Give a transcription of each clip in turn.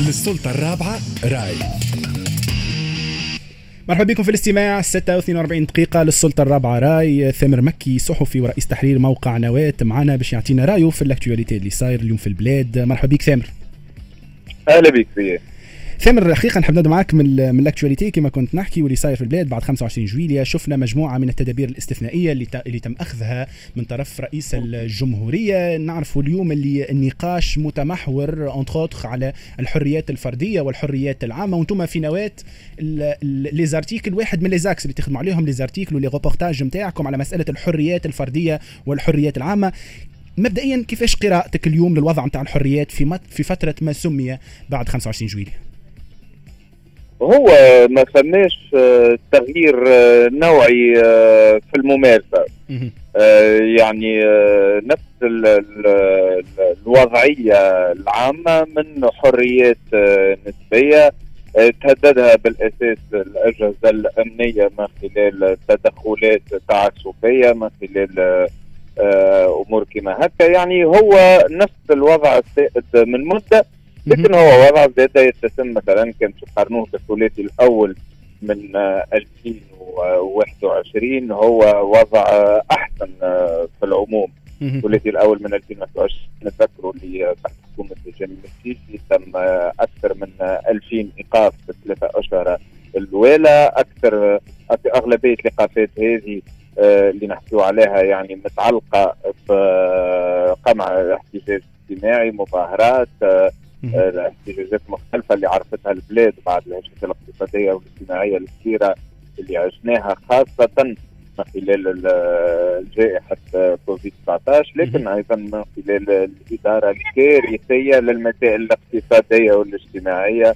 للسلطة الرابعة راي. مرحبا بكم في الاستماع. 46 دقيقة للسلطة الرابعة راي. ثامر مكي صحفي ورئيس تحرير موقع نواة معنا باش يعطينا رأيه في ال actualité اللي صاير اليوم في البلاد. مرحبا بك ثامر. أهلا بك فيه ثامر الحقيقة نحب نبدأ معك من من ال actualité كما كنت نحكي واللي صاير في البلاد بعد 25 جويليا شفنا مجموعة من التدابير الاستثنائية اللي اللي تم أخذها من طرف رئيس الجمهورية. نعرفوا اليوم اللي النقاش متمحور entre على الحريات الفردية والحريات العامة. وأنتم في نواة les articles واحد من les axes اللي تخدموا عليهم les articles و les reportages نتاعكم على مسألة الحريات الفردية والحريات العامة. مبدئيا كيفاش قراءتك اليوم للوضع نتاع الحريات في في فترة ما سمي بعد 25 جويليا هو ما فماش آه، تغيير آه، نوعي آه، في الممارسة. يعني نفس الوضعية العامة من حريات نسبية تهددها بالأساس الأجهزة الأمنية من خلال تدخلات تعسفية من خلال أمور كما هكا. يعني هو نفس الوضع السائد من مدة. لكن هو وضع زاد يتسم مثلا كان تقارنوه بالثلاثي الأول من 2021 هو وضع أحسن في العموم. الثلاثي الأول من 2021 نتذكروا اللي تحت حكومة جميل السيسي تم أكثر من 2000 إيقاف في الثلاثة اشهر الاولى أكثر أغلبية الإيقافات هذه اللي نحكيو عليها يعني متعلقة بقمع احتجاج اجتماعي مظاهرات الاحتجاجات المختلفه اللي عرفتها البلاد بعد الهشاشات الاقتصاديه والاجتماعيه الكثيرة اللي عشناها خاصة من خلال جائحة كوفيد 19 لكن أيضا من خلال الإدارة الكارثية للمسائل الاقتصادية والاجتماعية آه،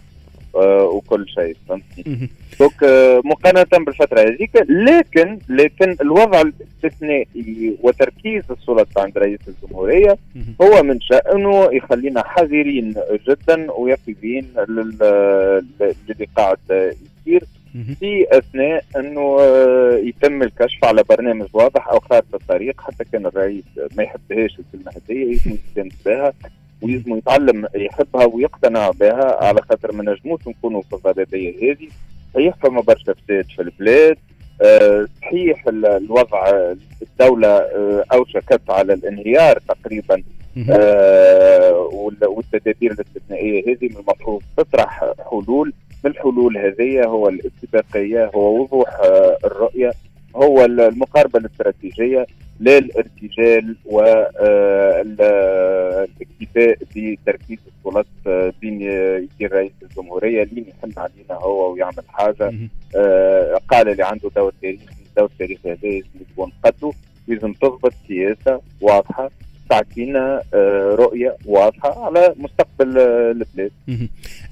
وكل شيء فهمتني دونك آه، مقارنة بالفترة هذيك لكن لكن الوضع الاستثنائي وتركيز السلطة عند رئيس الجمهورية هو من شأنه يخلينا حذرين جدا ويقظين للي قاعد يصير في أثناء أنه آه، يتم الكشف على برنامج واضح أو خارطة الطريق حتى كان الرئيس ما يحبهاش الكلمة هذه يسمى بها ويلزم يتعلم يحبها ويقتنع بها على خاطر ما نجموش نكونوا في الغالبيه هذه. صحيح فما برشا فساد في البلاد. أه صحيح الوضع الدولة أه أوشكت على الانهيار تقريبا أه والتدابير الاستثنائية هذه. من المفروض تطرح حلول. من الحلول هذه هو الاتفاقية هو وضوح الرؤية هو المقاربة الاستراتيجية للارتجال والاكتفاء بتركيز السلطات بين يدير رئيس الجمهورية لين يحن علينا هو ويعمل حاجة. آه، قال اللي عنده دور تاريخي الدور التاريخي هذا لازم يكون قده لازم تضبط سياسة واضحة. تعطينا آه، رؤية واضحة على مستقبل آه، البلاد.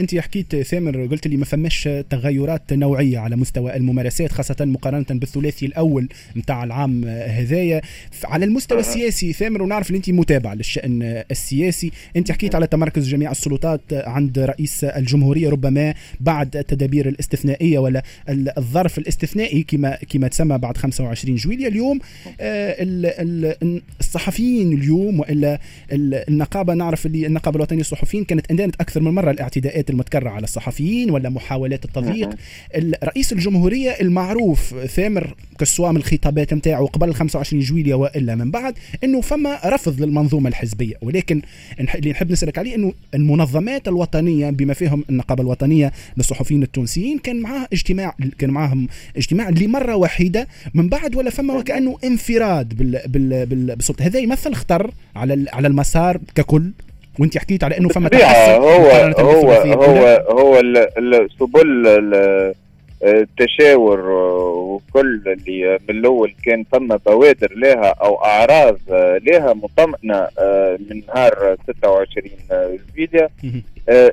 أنت حكيت ثامر قلت لي ما فماش تغيرات نوعية على مستوى الممارسات خاصة مقارنة بالثلاثي الأول نتاع العام هذايا. على المستوى السياسي ثامر ونعرف إن أنت متابع للشأن السياسي. أنت حكيت على تمركز جميع السلطات عند رئيس الجمهورية ربما بعد التدابير الاستثنائية ولا الظرف الاستثنائي كما كما تسمى بعد 25 جويليا اليوم آه، الصحفيين اليوم اليوم وإلا النقابة نعرف اللي النقابة الوطنية للصحفيين كانت ادانت أكثر من مرة الاعتداءات المتكررة على الصحفيين ولا محاولات التضييق. رئيس الجمهورية المعروف ثامر كسوا من الخطابات نتاعو قبل 25 جويليا وإلا من بعد إنه فما رفض للمنظومة الحزبية. ولكن اللي نحب نسألك عليه إنه المنظمات الوطنية بما فيهم النقابة الوطنية للصحفيين التونسيين كان معاه اجتماع كان معاهم اجتماع لمرة وحيده من بعد ولا فما وكأنه انفراد بال بال بال بالسلطه هذا يمثل خطر على على المسار ككل. وانت حكيت على إنه فما تحسن. هو هو هو هو سبل التشاور وكل اللي من الأول كان فما بوادر لها أو أعراض لها مطمئنة من نهار 26 جويليا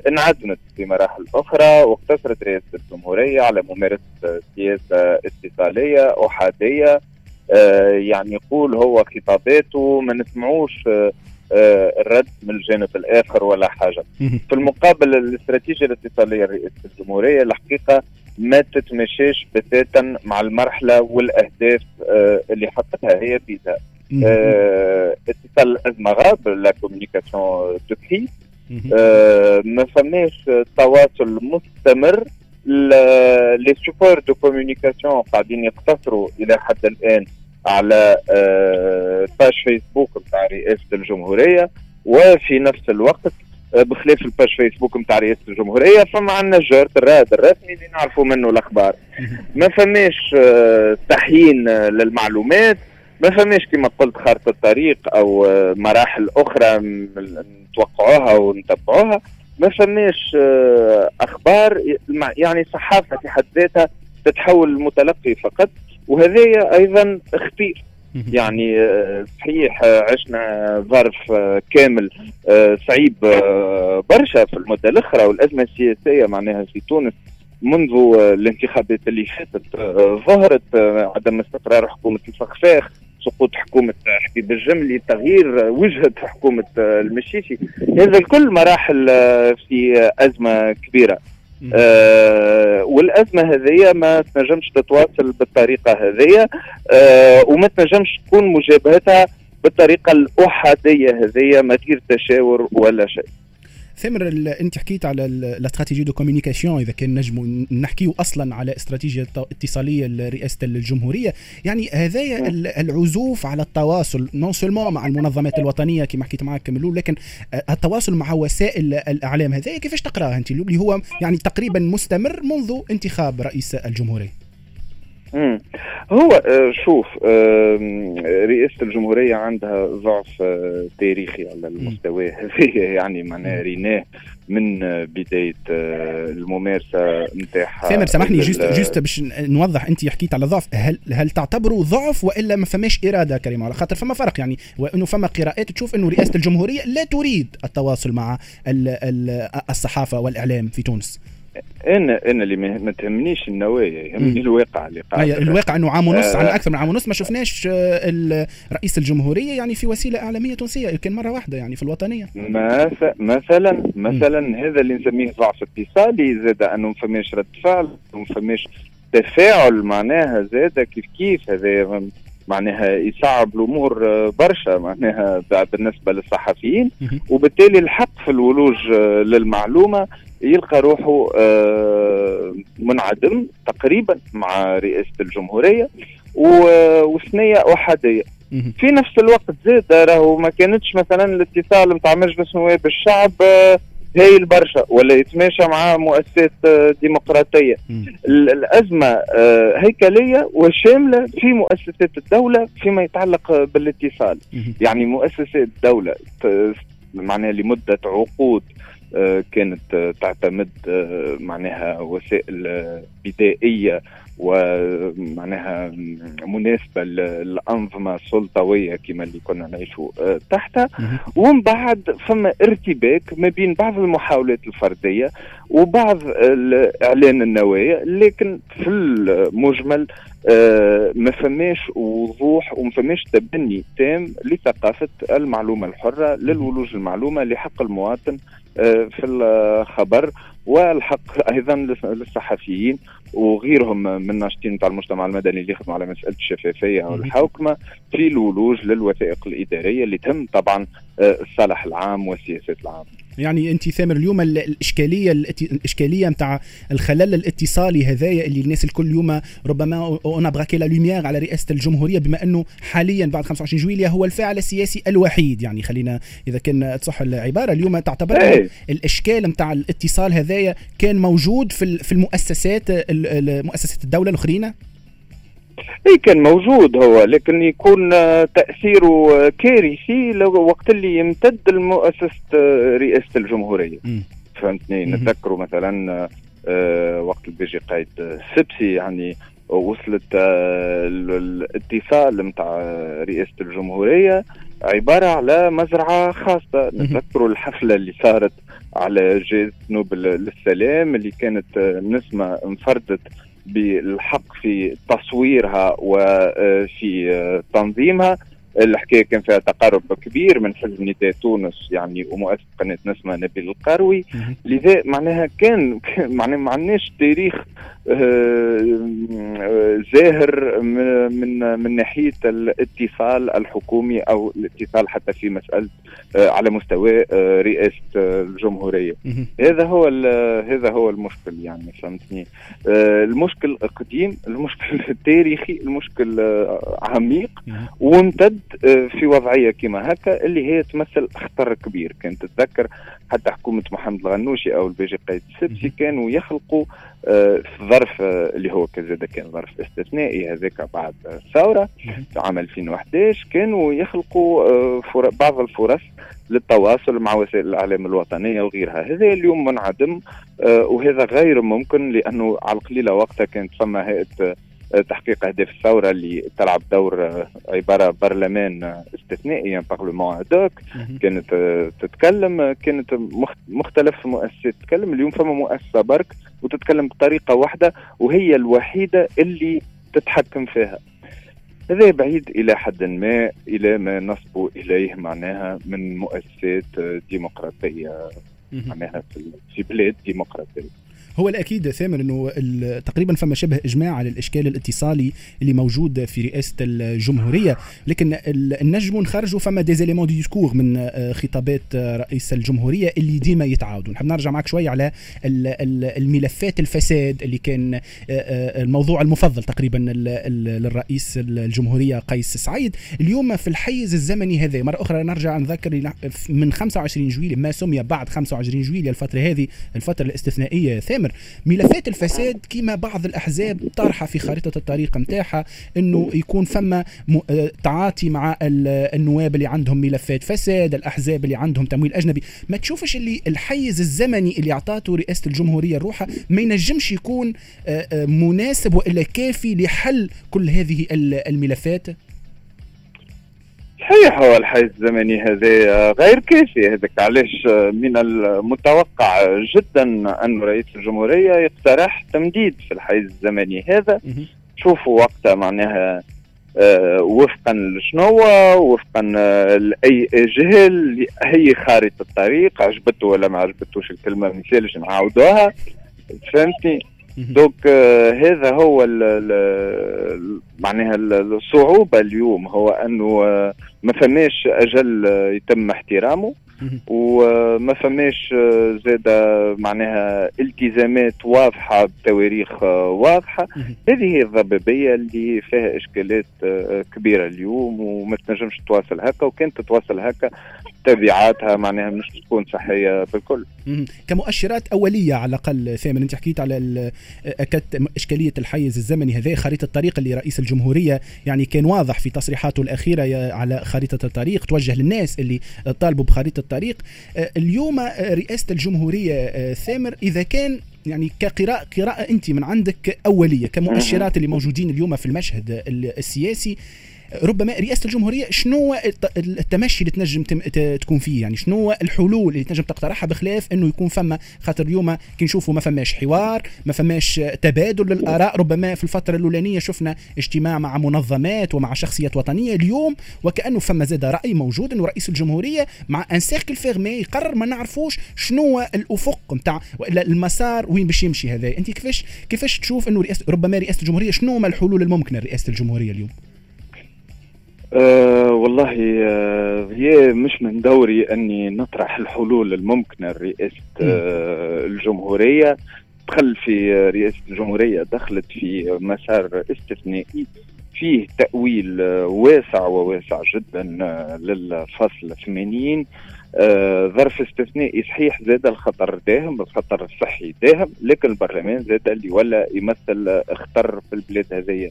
انعدمت في مراحل أخرى واقتصرت رئاسة الجمهورية على ممارسة سياسة اتصالية أحادية يعني يقول هو خطاباته ما نسمعوش آه، الرد من الجانب الآخر ولا حاجة. في المقابل الاستراتيجية الاتصالية لرئاسه الجمهورية الحقيقة ما تتمشيش بتاتا مع المرحلة والأهداف آه، اللي حطتها هي. آه، اتصال الازمه غاب la communication de آه ما فماش تواصل مستمر les supports de communication قاعدين يقتصروا إلى حد الآن على page Facebook نتاع رئاسة الجمهورية وفي نفس الوقت آه، بخلاف ال page Facebook نتاع رئاسة الجمهورية فما عندنا جريدة الرائد الرسمي اللي نعرفوا منه الأخبار. ما فماش آه، تحيين آه، للمعلومات ما فماش كما قلت خارطة طريق أو مراحل أخرى نتوقعوها ونتبعوها ما فماش أخبار يعني صحافة في حد ذاتها تتحول المتلقي فقط وهذايا أيضا اختير يعني آه، صحيح آه، عشنا ظرف آه، كامل صعيب برشا في المدة الأخرى والأزمة السياسية معناها في تونس منذ الانتخابات اللي فاتت ظهرت عدم استقرار حكومة الفخفاخ. سقوط حكومة حبيب الجملي تغيير وجهة حكومة المشيشي. هذا الكل مراحل في أزمة كبيرة. آه والأزمة هذه ما تنجمش تتواصل بالطريقة هذه آه وما تنجمش تكون مجابهتها بالطريقة الأحادية هذه من غير تشاور ولا شيء. ثامر انت حكيت على ال stratégie de communication إذا كان نجموا نحكيو أصلا على استراتيجية اتصالية لرئاسه الجمهورية. يعني هذايا نعم. العزوف على التواصل non seulement مع المنظمات الوطنية كما حكيت معك من لكن التواصل مع وسائل الإعلام هذايا كيفاش تقراها أنت؟ اللي هو يعني تقريبا مستمر منذ انتخاب رئيس الجمهورية. هو آه، شوف رئاسة الجمهورية عندها ضعف آه، تاريخي على المستوى. يعني معناها ريناه من بداية آه، الممارسة نتاعها ثامر سامحني juste juste باش نوضح انت حكيت على ضعف. هل هل تعتبره ضعف وإلا ما فماش إرادة كريم على خاطر فما فرق يعني وإنه فما قراءات تشوف إنه رئاسة الجمهورية لا تريد التواصل مع الصحافة والإعلام في تونس. أنا أنا اللي ما تهمنيش النوايا يهمني الواقع اللي قاعد الواقع إنه عام ونص آه. عن أكثر من عام ونص ما شفناش آه، رئيس الجمهورية يعني في وسيلة إعلامية تونسية كان مرة واحدة يعني في الوطنية. مثلا مثلا هذا اللي نسميه ضعف اتصالي زاد انه ما فماش رد فعل ما فماش تفاعل معناها زاد كيف كيف هذا معناها يصعب الأمور آه، برشا معناها بالنسبة للصحفيين. وبالتالي الحق في الولوج آه، للمعلومة يلقى روحه آه، منعدم تقريبا مع رئاسة الجمهورية وثنية احاديه في نفس الوقت زاد راهو ما كانتش مثلا الاتصال نتاع مجلس نواب الشعب هايل برشا ولا يتماشى مع مؤسسات آه، ديمقراطية. الأزمة آه، هيكلية وشاملة في مؤسسات الدولة فيما يتعلق بالاتصال. يعني مؤسسات الدولة معناها لمدة عقود آه، كانت تعتمد معناها وسائل بدائية ومعناها مناسبة للأنظمة السلطوية كما اللي كنا نعيشوا آه، تحتها. ومن بعد فما ارتباك ما بين بعض المحاولات الفردية وبعض اعلان النوايا لكن في المجمل آه، ما فماش وضوح وما فماش تبني تام لثقافة المعلومة الحرة للولوج المعلومة لحق المواطن آه، في الخبر. والحق أيضا للصحفيين وغيرهم من ناشطين نتاع المجتمع المدني اللي يخدموا على مسألة الشفافية والحوكمة في الولوج للوثائق الإدارية اللي تم طبعا آه، الصالح العام والسياسات العامة. يعني أنت ثامر اليوم الإشكالية الإشكالية نتاع الخلل الاتصالي هذايا اللي الناس الكل اليوم ربما on braquait la lumière على رئاسة الجمهورية بما أنه حاليا بعد 25 جويليا هو الفاعل السياسي الوحيد يعني خلينا إذا كان تصح العبارة اليوم تعتبر إيه. الإشكال نتاع الاتصال هذايا كان موجود في في المؤسسات مؤسسات الدولة الأخرين اي كان موجود هو لكن يكون تاثيره كارثي لو وقت اللي يمتد لمؤسسه رئاسة الجمهورية. فهمتني؟ نتذكروا مثلا آه، وقت اللي بيجي قايد سبسي يعني وصلت آه، الاتصال نتاع رئاسة الجمهورية عبارة على مزرعة خاصة. نتذكروا الحفلة اللي صارت على جائزه نوبل للسلام اللي كانت نسمة انفردت بالحق في تصويرها وفي تنظيمها. الحكاية كان فيها تقارب كبير من حزب نداء تونس يعني ومؤسس قناة نسمة نبيل القروي. لذا معناها كان معناها ما عندناش تاريخ زاهر من من ناحية الاتصال الحكومي أو الاتصال حتى في مسألة على مستوى رئاسة الجمهورية. هذا هو هذا هو المشكل يعني فهمتني؟ المشكل قديم المشكل تاريخي المشكل عميق. وامتد في وضعية كما هكا اللي هي تمثل خطر كبير. كانت تتذكر حتى حكومة محمد الغنوشي أو البيجي قايد السبسي كانوا يخلقوا آه، في ظرف آه، اللي هو كزاد كان ظرف استثنائي هذاك بعد الثورة في عام 2011 كانوا يخلقوا آه، بعض الفرص للتواصل مع وسائل الإعلام الوطنية وغيرها. هذا اليوم منعدم وهذا غير ممكن لأنه على القليله وقتها كانت فما هيئة تحقيق أهداف الثورة اللي تلعب دور عبارة برلمان استثنائي بارلمان ادوك كانت تتكلم كانت مختلف مؤسسات تتكلم اليوم فما مؤسسة برك وتتكلم بطريقة واحدة وهي الوحيدة اللي تتحكم فيها. هذا بعيد إلى حد ما إلى ما نصبوا إليه معناها من مؤسسات ديمقراطية معناها في بلاد ديمقراطية. هو الأكيد ثامر أنه تقريبا فما شبه إجماع على الإشكال الاتصالي اللي موجود في رئاسة الجمهورية. لكن نجموا نخرجوا فما des éléments de discours من آه، خطابات رئيس الجمهورية اللي ديما يتعاودوا نحب نرجع معك شوية على الملفات الفساد اللي كان آه، آه، الموضوع المفضل تقريبا للرئيس الجمهورية قيس سعيد. اليوم في الحيز الزمني هذا مرة أخرى نرجع نذكر من 25 جويلية ما سمي بعد 25 جويلية الفترة هذه الفترة الاستثنائية ثامر الأمر. ملفات الفساد كما بعض الأحزاب طرحه في خارطه الطريق نتاعها إنه يكون فما آه، تعاطي مع النواب اللي عندهم ملفات فساد الأحزاب اللي عندهم تمويل أجنبي. ما تشوفش اللي الحيز الزمني اللي أعطاته رئاسة الجمهورية الروحة ما ينجمش يكون آه، آه، مناسب وإلا كافي لحل كل هذه الملفات؟ صحيح هو الحيز الزمني هذا غير كافي. هذاك علاش من المتوقع جدا أن رئيس الجمهورية يقترح تمديد في الحيز الزمني هذا. شوفوا وقتها معناها آه وفقا لشنو وفقا لأي جهل هي خارطة الطريق عجبته ولا ما عجبتوش الكلمة ما مثالش نعاودوها. فهمتني دوك آه هذا هو ال ال معناها الصعوبة اليوم. هو أنه آه ما فماش أجل آه يتم احترامه. وما فماش آه، زاد معناها التزامات واضحة بتواريخ واضحة. هذه هي الضبابية اللي فيها إشكالات كبيرة اليوم وما تنجمش تواصل هكا. وكانت تتواصل هكا تبعاتها معناها مش تكون صحية بالكل. كمؤشرات أولية على الأقل ثامن أنت حكيت على أكدت إشكالية الحيز الزمني. هذا خريطة الطريق اللي رئيس الجمهورية يعني كان واضح في تصريحاته الأخيرة على خريطة الطريق. توجه للناس اللي طالبوا بخريطة الطريق. آه، اليوم آه، رئاسة الجمهورية آه، ثامر إذا كان يعني كقراءة قراءة أنت من عندك أولية كمؤشرات اللي موجودين اليوم في المشهد السياسي ربما رئاسة الجمهورية شنو التمشي اللي تنجم تكون فيه؟ يعني شنو الحلول اللي تنجم تقترحها بخلاف إنه يكون فما خاطر اليوم كي نشوفوا ما فماش حوار ما فماش تبادل للآراء ربما في الفترة الأولانية شفنا اجتماع مع منظمات ومع شخصيات وطنية اليوم وكأنه فما زاد رأي موجود إنه رئيس الجمهورية مع ان سيركل فيرمي يقرر ما نعرفوش شنو الأفق نتاع والا المسار وين باش يمشي هذا. أنت كيفاش كيفاش تشوف إنه رئاسه ربما رئاسة الجمهورية شنو هما الحلول الممكنة لرئاسة الجمهورية اليوم؟ أه والله أه هي مش من دوري أني نطرح الحلول الممكنة لرئاسة أه الجمهورية. دخل في رئاسة الجمهورية دخلت في مسار استثنائي. فيه تأويل واسع وواسع جدا آه، للفصل 80 آه، ظرف استثنائي صحيح زاد الخطر داهم الخطر الصحي داهم لكن البرلمان زاد اللي ولا يمثل خطر في البلاد هذه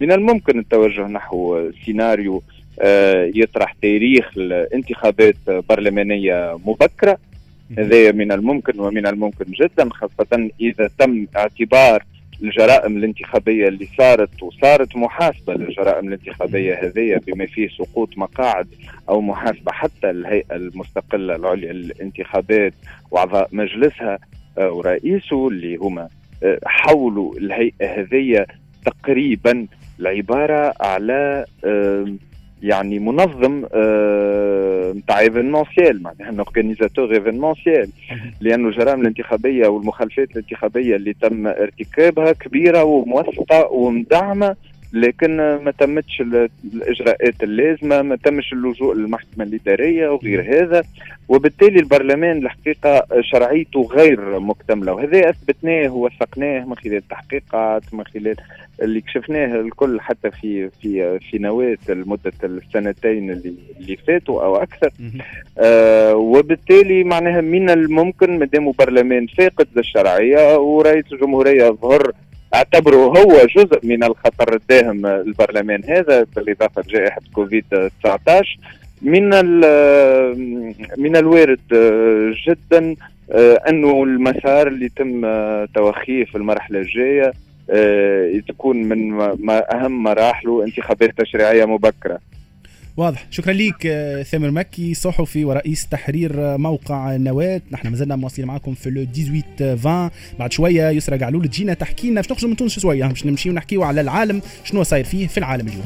من الممكن التوجه نحو سيناريو آه، يطرح تاريخ الانتخابات برلمانية مبكرة. هذا من الممكن ومن الممكن جدا خاصة إذا تم اعتبار الجرائم الانتخابية اللي صارت وصارت محاسبة للجرائم الانتخابية هذه بما فيه سقوط مقاعد أو محاسبة حتى الهيئة المستقلة العليا للانتخابات وأعضاء مجلسها آه، ورئيسه اللي هما آه، حولوا الهيئة هذه تقريبا العبارة على يعني منظم نتاع événementiel معناها organisateur événementiel لأنه الجرائم الانتخابية والمخالفات الانتخابية اللي تم ارتكابها كبيرة وموثقة ومدعمة لكن ما تمتش الإجراءات اللازمة ما تمش اللجوء للمحكمة الإدارية وغير هذا. وبالتالي البرلمان الحقيقة شرعيته غير مكتملة وهذا أثبتناه ووثقناه من خلال التحقيقات من خلال اللي كشفناه الكل حتى في في في نواه لمدة السنتين اللي اللي فاتوا أو أكثر. آه وبالتالي معناها من الممكن مادام برلمان فاقد للشرعيه ورئيس الجمهورية ظهر أعتبره هو جزء من الخطر الداهم البرلمان هذا بالإضافة لجائحة كوفيد 19 من من الوارد جدا انه المسار اللي يتم توخيه في المرحلة الجاية تكون من أهم مراحله انتخابات تشريعية مبكرة. واضح. شكرا ليك آه، ثامر مكي صحفي ورئيس تحرير آه، موقع نواة نحن مازلنا مواصلين معكم في لو 18 20 بعد شوية يسرى قعلول تجينا تحكي لنا باش نخرجوا من تونس شوية؟ باش نمشي ونحكيو على العالم شنو صاير فيه في العالم اليوم.